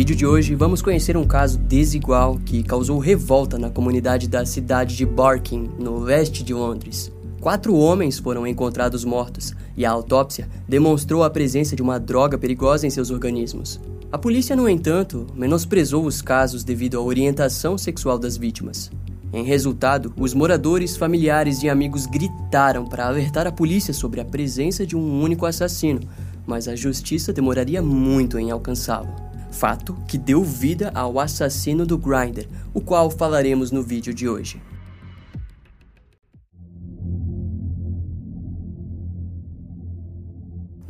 vídeo de hoje, vamos conhecer um caso desigual que causou revolta na comunidade da cidade de Barking, no leste de Londres. Quatro homens foram encontrados mortos e a autópsia demonstrou a presença de uma droga perigosa em seus organismos. A polícia, no entanto, menosprezou os casos devido à orientação sexual das vítimas. Em resultado, os moradores, familiares e amigos gritaram para alertar a polícia sobre a presença de um único assassino, mas a justiça demoraria muito em alcançá-lo. Fato que deu vida ao assassino do Grindr, o qual falaremos no vídeo de hoje.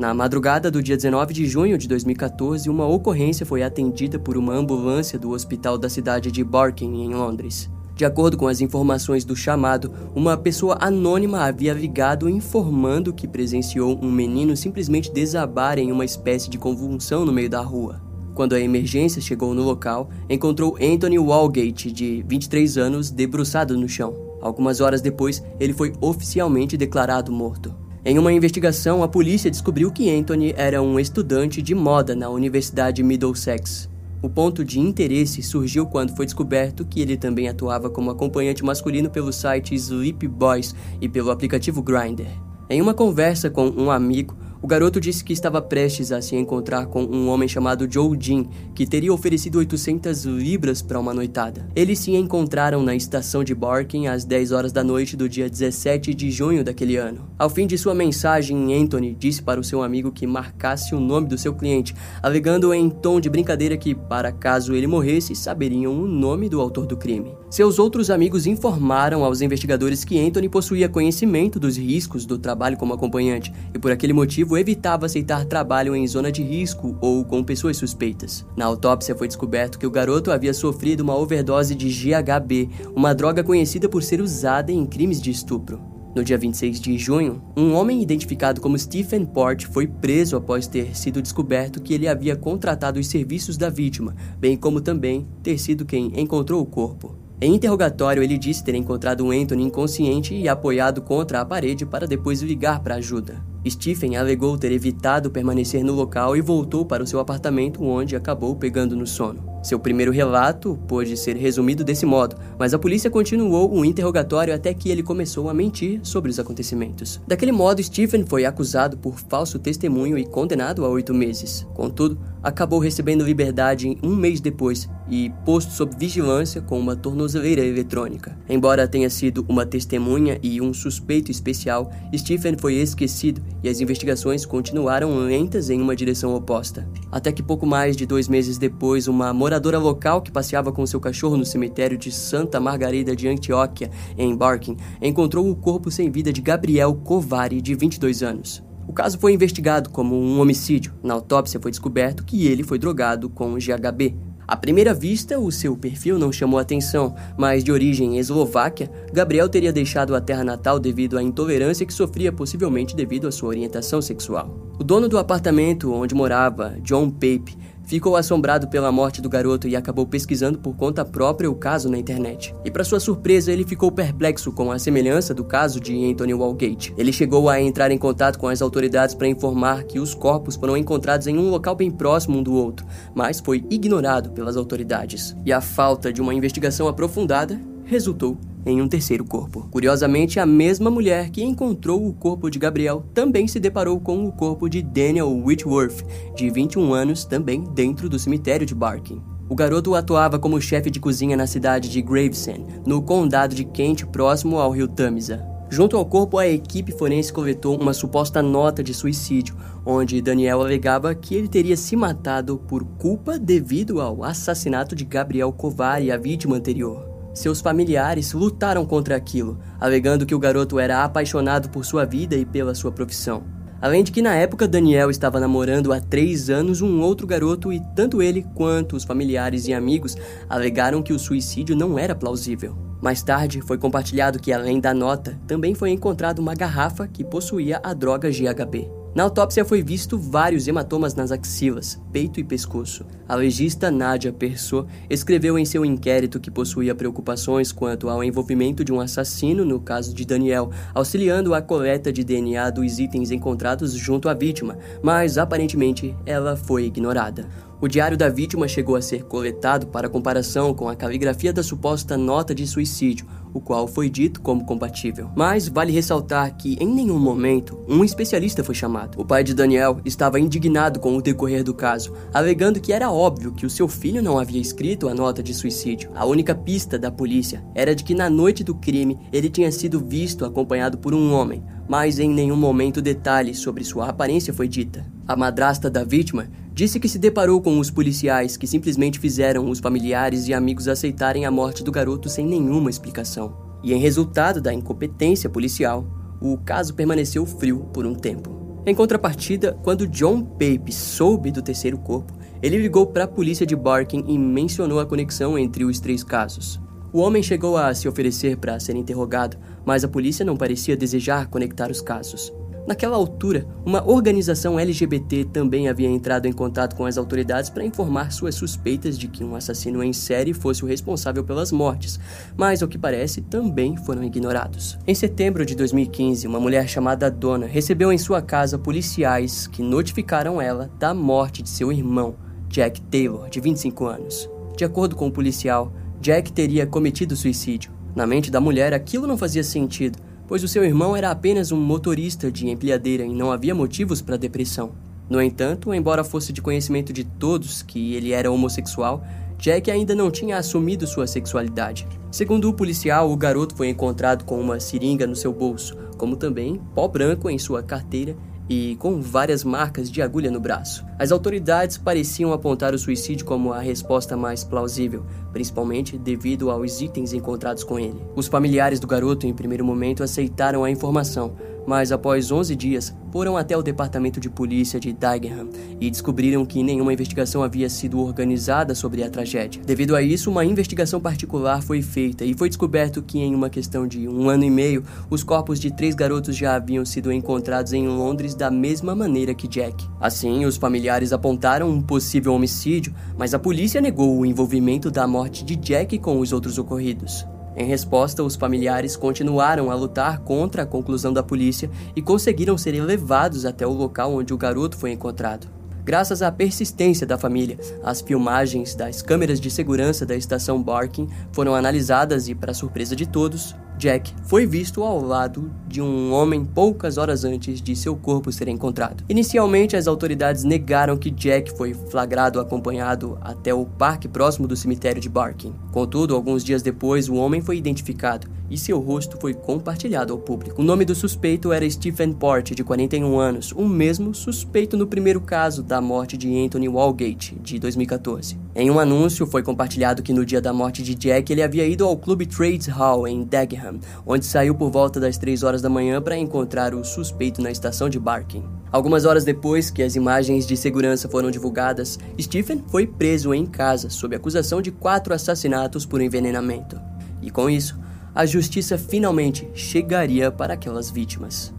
Na madrugada do dia 19 de junho de 2014, uma ocorrência foi atendida por uma ambulância do hospital da cidade de Barking, em Londres. De acordo com as informações do chamado, uma pessoa anônima havia ligado informando que presenciou um menino simplesmente desabar em uma espécie de convulsão no meio da rua. Quando a emergência chegou no local, encontrou Anthony Walgate, de 23 anos, debruçado no chão. Algumas horas depois, ele foi oficialmente declarado morto. Em uma investigação, a polícia descobriu que Anthony era um estudante de moda na Universidade Middlesex. O ponto de interesse surgiu quando foi descoberto que ele também atuava como acompanhante masculino pelo site Sleep Boys e pelo aplicativo Grindr. Em uma conversa com um amigo, o garoto disse que estava prestes a se encontrar com um homem chamado Joe Jean, que teria oferecido 800 libras para uma noitada. Eles se encontraram na estação de Barking às 10 horas da noite do dia 17 de junho daquele ano. Ao fim de sua mensagem, Anthony disse para o seu amigo que marcasse o nome do seu cliente, alegando em tom de brincadeira que, para caso ele morresse, saberiam o nome do autor do crime. Seus outros amigos informaram aos investigadores que Anthony possuía conhecimento dos riscos do trabalho como acompanhante e, por aquele motivo, evitava aceitar trabalho em zona de risco ou com pessoas suspeitas. Na autópsia foi descoberto que o garoto havia sofrido uma overdose de GHB, uma droga conhecida por ser usada em crimes de estupro. No dia 26 de junho, um homem identificado como Stephen Port foi preso após ter sido descoberto que ele havia contratado os serviços da vítima, bem como também ter sido quem encontrou o corpo. Em interrogatório, ele disse ter encontrado Anthony inconsciente e apoiado contra a parede para depois ligar para ajuda. Stephen alegou ter evitado permanecer no local e voltou para o seu apartamento, onde acabou pegando no sono. Seu primeiro relato pôde ser resumido desse modo, mas a polícia continuou o interrogatório até que ele começou a mentir sobre os acontecimentos. Daquele modo, Stephen foi acusado por falso testemunho e condenado a oito meses. Contudo, acabou recebendo liberdade um mês depois e posto sob vigilância com uma tornozeleira eletrônica. Embora tenha sido uma testemunha e um suspeito especial, Stephen foi esquecido e as investigações continuaram lentas em uma direção oposta. Até que pouco mais de dois meses depois, uma moradora local que passeava com seu cachorro no cemitério de Santa Margarida de Antioquia, em Barking, encontrou o corpo sem vida de Gabriel Covari, de 22 anos. O caso foi investigado como um homicídio. Na autópsia foi descoberto que ele foi drogado com GHB, à primeira vista, o seu perfil não chamou atenção, mas de origem eslováquia, Gabriel teria deixado a terra natal devido à intolerância que sofria possivelmente devido à sua orientação sexual. O dono do apartamento onde morava, John Pape, ficou assombrado pela morte do garoto e acabou pesquisando por conta própria o caso na internet. E para sua surpresa, ele ficou perplexo com a semelhança do caso de Anthony Walgate. Ele chegou a entrar em contato com as autoridades para informar que os corpos foram encontrados em um local bem próximo um do outro, mas foi ignorado pelas autoridades. E a falta de uma investigação aprofundada resultou em um terceiro corpo. Curiosamente, a mesma mulher que encontrou o corpo de Gabriel também se deparou com o corpo de Daniel Whitworth, de 21 anos, também dentro do cemitério de Barking. O garoto atuava como chefe de cozinha na cidade de Gravesend, no condado de Kent, próximo ao rio Tamisa. Junto ao corpo, a equipe forense coletou uma suposta nota de suicídio, onde Daniel alegava que ele teria se matado por culpa devido ao assassinato de Gabriel Kovari, a vítima anterior. Seus familiares lutaram contra aquilo, alegando que o garoto era apaixonado por sua vida e pela sua profissão. Além de que na época Daniel estava namorando há três anos um outro garoto e tanto ele quanto os familiares e amigos alegaram que o suicídio não era plausível. Mais tarde foi compartilhado que além da nota, também foi encontrada uma garrafa que possuía a droga GHB. Na autópsia foi visto vários hematomas nas axilas, peito e pescoço. A legista Nadia Perso escreveu em seu inquérito que possuía preocupações quanto ao envolvimento de um assassino no caso de Daniel, auxiliando a coleta de DNA dos itens encontrados junto à vítima, mas aparentemente ela foi ignorada. O diário da vítima chegou a ser coletado para comparação com a caligrafia da suposta nota de suicídio, o qual foi dito como compatível. Mas vale ressaltar que em nenhum momento um especialista foi chamado. O pai de Daniel estava indignado com o decorrer do caso, alegando que era óbvio que o seu filho não havia escrito a nota de suicídio. A única pista da polícia era de que na noite do crime ele tinha sido visto acompanhado por um homem, mas em nenhum momento detalhes sobre sua aparência foi dita. A madrasta da vítima disse que se deparou com os policiais que simplesmente fizeram os familiares e amigos aceitarem a morte do garoto sem nenhuma explicação. E em resultado da incompetência policial, o caso permaneceu frio por um tempo. Em contrapartida, quando John Pape soube do terceiro corpo, ele ligou para a polícia de Barking e mencionou a conexão entre os três casos. O homem chegou a se oferecer para ser interrogado, mas a polícia não parecia desejar conectar os casos. Naquela altura, uma organização LGBT também havia entrado em contato com as autoridades para informar suas suspeitas de que um assassino em série fosse o responsável pelas mortes, mas ao que parece também foram ignorados. Em setembro de 2015, uma mulher chamada Donna recebeu em sua casa policiais que notificaram ela da morte de seu irmão, Jack Taylor, de 25 anos. De acordo com o policial, Jack teria cometido suicídio. Na mente da mulher, aquilo não fazia sentido pois o seu irmão era apenas um motorista de empilhadeira e não havia motivos para depressão. No entanto, embora fosse de conhecimento de todos que ele era homossexual, Jack ainda não tinha assumido sua sexualidade. Segundo o policial, o garoto foi encontrado com uma seringa no seu bolso, como também pó branco em sua carteira e com várias marcas de agulha no braço. As autoridades pareciam apontar o suicídio como a resposta mais plausível, principalmente devido aos itens encontrados com ele. Os familiares do garoto, em primeiro momento, aceitaram a informação, mas após 11 dias foram até o departamento de polícia de Dagenham e descobriram que nenhuma investigação havia sido organizada sobre a tragédia. Devido a isso, uma investigação particular foi feita e foi descoberto que, em uma questão de um ano e meio, os corpos de três garotos já haviam sido encontrados em Londres da mesma maneira que Jack. Assim, os familiares apontaram um possível homicídio, mas a polícia negou o envolvimento da morte de Jack com os outros ocorridos. Em resposta, os familiares continuaram a lutar contra a conclusão da polícia e conseguiram ser levados até o local onde o garoto foi encontrado. Graças à persistência da família, as filmagens das câmeras de segurança da estação Barking foram analisadas e, para surpresa de todos, Jack foi visto ao lado de um homem poucas horas antes de seu corpo ser encontrado. Inicialmente, as autoridades negaram que Jack foi flagrado acompanhado até o parque próximo do cemitério de Barking. Contudo, alguns dias depois, o homem foi identificado e seu rosto foi compartilhado ao público. O nome do suspeito era Stephen Port, de 41 anos, o mesmo suspeito no primeiro caso da morte de Anthony Walgate, de 2014. Em um anúncio, foi compartilhado que no dia da morte de Jack ele havia ido ao Clube Trades Hall em Dagenham, onde saiu por volta das 3 horas da manhã para encontrar o suspeito na estação de Barking. Algumas horas depois que as imagens de segurança foram divulgadas, Stephen foi preso em casa sob acusação de quatro assassinatos por envenenamento. E com isso, a justiça finalmente chegaria para aquelas vítimas.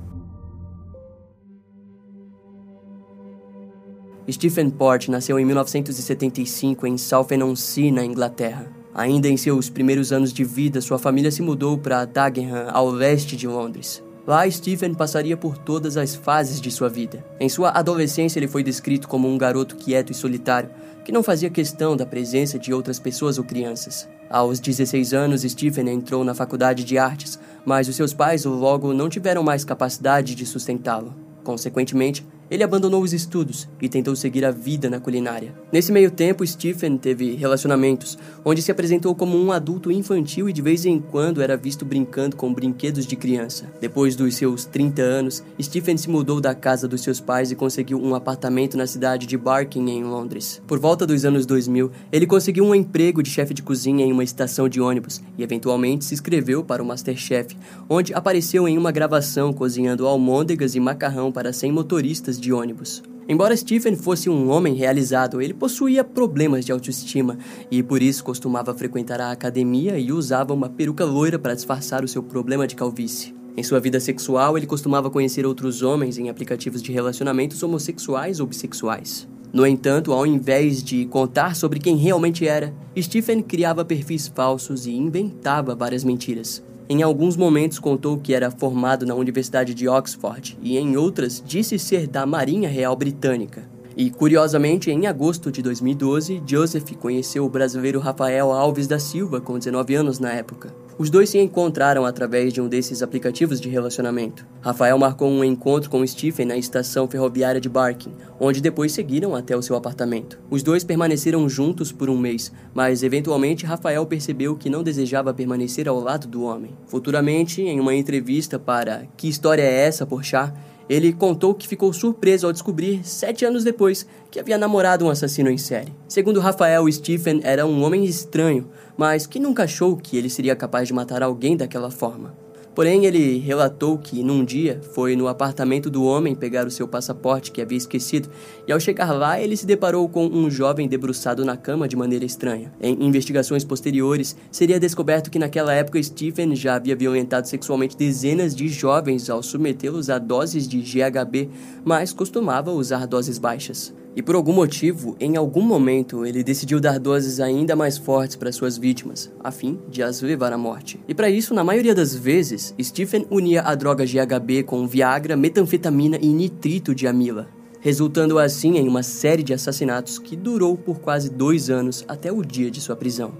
Stephen Port nasceu em 1975 em Southend-on-Sea, na Inglaterra. Ainda em seus primeiros anos de vida, sua família se mudou para Dagenham, ao leste de Londres. Lá, Stephen passaria por todas as fases de sua vida. Em sua adolescência, ele foi descrito como um garoto quieto e solitário, que não fazia questão da presença de outras pessoas ou crianças. Aos 16 anos, Stephen entrou na faculdade de artes, mas os seus pais logo não tiveram mais capacidade de sustentá-lo. Consequentemente, ele abandonou os estudos e tentou seguir a vida na culinária. Nesse meio tempo, Stephen teve relacionamentos, onde se apresentou como um adulto infantil e de vez em quando era visto brincando com brinquedos de criança. Depois dos seus 30 anos, Stephen se mudou da casa dos seus pais e conseguiu um apartamento na cidade de Barking, em Londres. Por volta dos anos 2000, ele conseguiu um emprego de chefe de cozinha em uma estação de ônibus e eventualmente se inscreveu para o Masterchef, onde apareceu em uma gravação cozinhando almôndegas e macarrão para 100 motoristas de ônibus. Embora Stephen fosse um homem realizado, ele possuía problemas de autoestima e por isso costumava frequentar a academia e usava uma peruca loira para disfarçar o seu problema de calvície. Em sua vida sexual, ele costumava conhecer outros homens em aplicativos de relacionamentos homossexuais ou bissexuais. No entanto, ao invés de contar sobre quem realmente era, Stephen criava perfis falsos e inventava várias mentiras. Em alguns momentos contou que era formado na Universidade de Oxford e em outras disse ser da Marinha Real Britânica. E, curiosamente, em agosto de 2012, Joseph conheceu o brasileiro Rafael Alves da Silva, com 19 anos na época. Os dois se encontraram através de um desses aplicativos de relacionamento. Rafael marcou um encontro com Stephen na estação ferroviária de Barking, onde depois seguiram até o seu apartamento. Os dois permaneceram juntos por um mês, mas eventualmente Rafael percebeu que não desejava permanecer ao lado do homem. Futuramente, em uma entrevista para Que História é essa, Porchat? Ele contou que ficou surpreso ao descobrir, sete anos depois, que havia namorado um assassino em série. Segundo Rafael, Stephen era um homem estranho, mas que nunca achou que ele seria capaz de matar alguém daquela forma. Porém, ele relatou que, num dia, foi no apartamento do homem pegar o seu passaporte que havia esquecido, e ao chegar lá, ele se deparou com um jovem debruçado na cama de maneira estranha. Em investigações posteriores, seria descoberto que naquela época Stephen já havia violentado sexualmente dezenas de jovens ao submetê-los a doses de GHB, mas costumava usar doses baixas. E por algum motivo, em algum momento, ele decidiu dar doses ainda mais fortes para suas vítimas, a fim de as levar à morte. E para isso, na maioria das vezes, Stephen unia a droga GHB com Viagra, metanfetamina e nitrito de amila, resultando assim em uma série de assassinatos que durou por quase dois anos até o dia de sua prisão.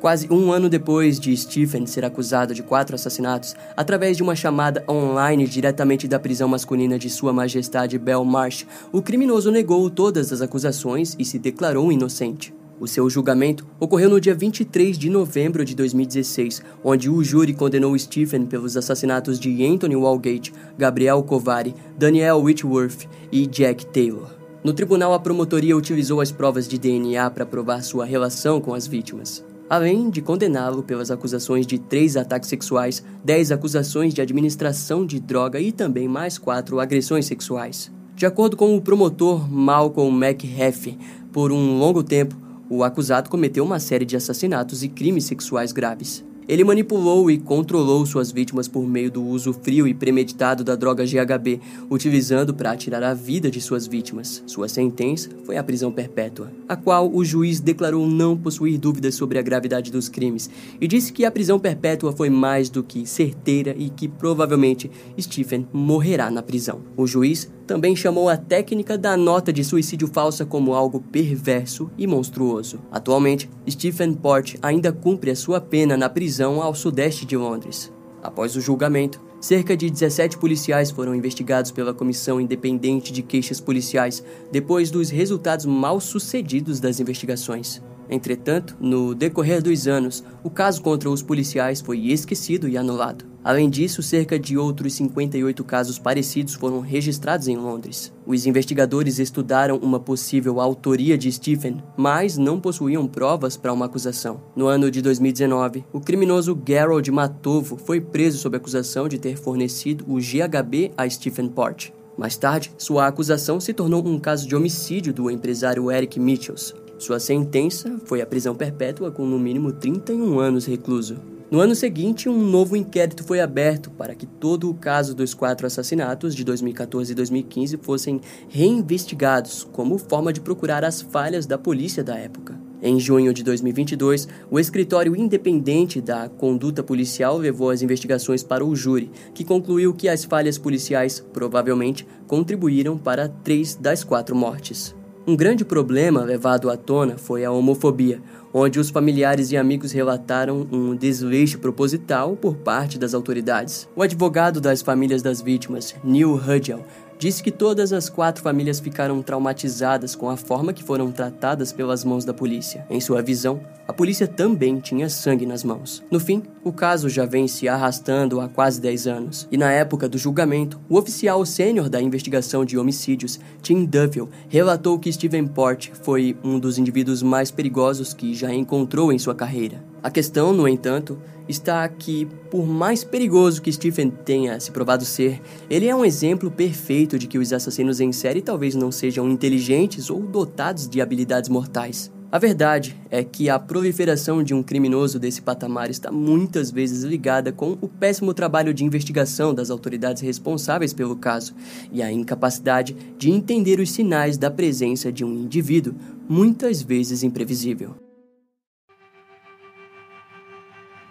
Quase um ano depois de Stephen ser acusado de quatro assassinatos, através de uma chamada online diretamente da prisão masculina de Sua Majestade Belmarsh, o criminoso negou todas as acusações e se declarou inocente. O seu julgamento ocorreu no dia 23 de novembro de 2016, onde o júri condenou Stephen pelos assassinatos de Anthony Walgate, Gabriel Kovari, Daniel Whitworth e Jack Taylor. No tribunal, a promotoria utilizou as provas de DNA para provar sua relação com as vítimas além de condená-lo pelas acusações de três ataques sexuais, dez acusações de administração de droga e também mais quatro agressões sexuais. De acordo com o promotor Malcolm McHeffy, por um longo tempo, o acusado cometeu uma série de assassinatos e crimes sexuais graves. Ele manipulou e controlou suas vítimas por meio do uso frio e premeditado da droga GHB, utilizando para tirar a vida de suas vítimas. Sua sentença foi a prisão perpétua, a qual o juiz declarou não possuir dúvidas sobre a gravidade dos crimes e disse que a prisão perpétua foi mais do que certeira e que provavelmente Stephen morrerá na prisão. O juiz também chamou a técnica da nota de suicídio falsa como algo perverso e monstruoso. Atualmente, Stephen Port ainda cumpre a sua pena na prisão ao sudeste de Londres. Após o julgamento, cerca de 17 policiais foram investigados pela Comissão Independente de Queixas Policiais depois dos resultados mal sucedidos das investigações. Entretanto, no decorrer dos anos, o caso contra os policiais foi esquecido e anulado. Além disso, cerca de outros 58 casos parecidos foram registrados em Londres. Os investigadores estudaram uma possível autoria de Stephen, mas não possuíam provas para uma acusação. No ano de 2019, o criminoso Gerald Matovo foi preso sob acusação de ter fornecido o GHB a Stephen Port. Mais tarde, sua acusação se tornou um caso de homicídio do empresário Eric Mitchells. Sua sentença foi a prisão perpétua com no mínimo 31 anos recluso. No ano seguinte, um novo inquérito foi aberto para que todo o caso dos quatro assassinatos de 2014 e 2015 fossem reinvestigados como forma de procurar as falhas da polícia da época. Em junho de 2022, o escritório independente da conduta policial levou as investigações para o júri, que concluiu que as falhas policiais provavelmente contribuíram para três das quatro mortes. Um grande problema levado à tona foi a homofobia, onde os familiares e amigos relataram um desleixo proposital por parte das autoridades. O advogado das famílias das vítimas, Neil Hudgell, disse que todas as quatro famílias ficaram traumatizadas com a forma que foram tratadas pelas mãos da polícia. Em sua visão, a polícia também tinha sangue nas mãos. No fim, o caso já vem se arrastando há quase 10 anos, e na época do julgamento, o oficial sênior da investigação de homicídios, Tim Duvall, relatou que Steven Port foi um dos indivíduos mais perigosos que já encontrou em sua carreira. A questão, no entanto, está que, por mais perigoso que Stephen tenha se provado ser, ele é um exemplo perfeito de que os assassinos em série talvez não sejam inteligentes ou dotados de habilidades mortais. A verdade é que a proliferação de um criminoso desse patamar está muitas vezes ligada com o péssimo trabalho de investigação das autoridades responsáveis pelo caso e a incapacidade de entender os sinais da presença de um indivíduo muitas vezes imprevisível.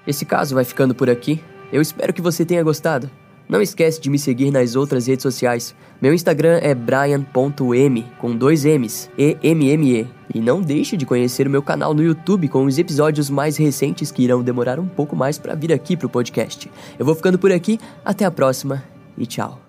Esse caso vai ficando por aqui. Eu espero que você tenha gostado. Não esquece de me seguir nas outras redes sociais. Meu Instagram é brian.m com dois M's, E M M E. E não deixe de conhecer o meu canal no YouTube com os episódios mais recentes que irão demorar um pouco mais para vir aqui pro podcast. Eu vou ficando por aqui, até a próxima e tchau.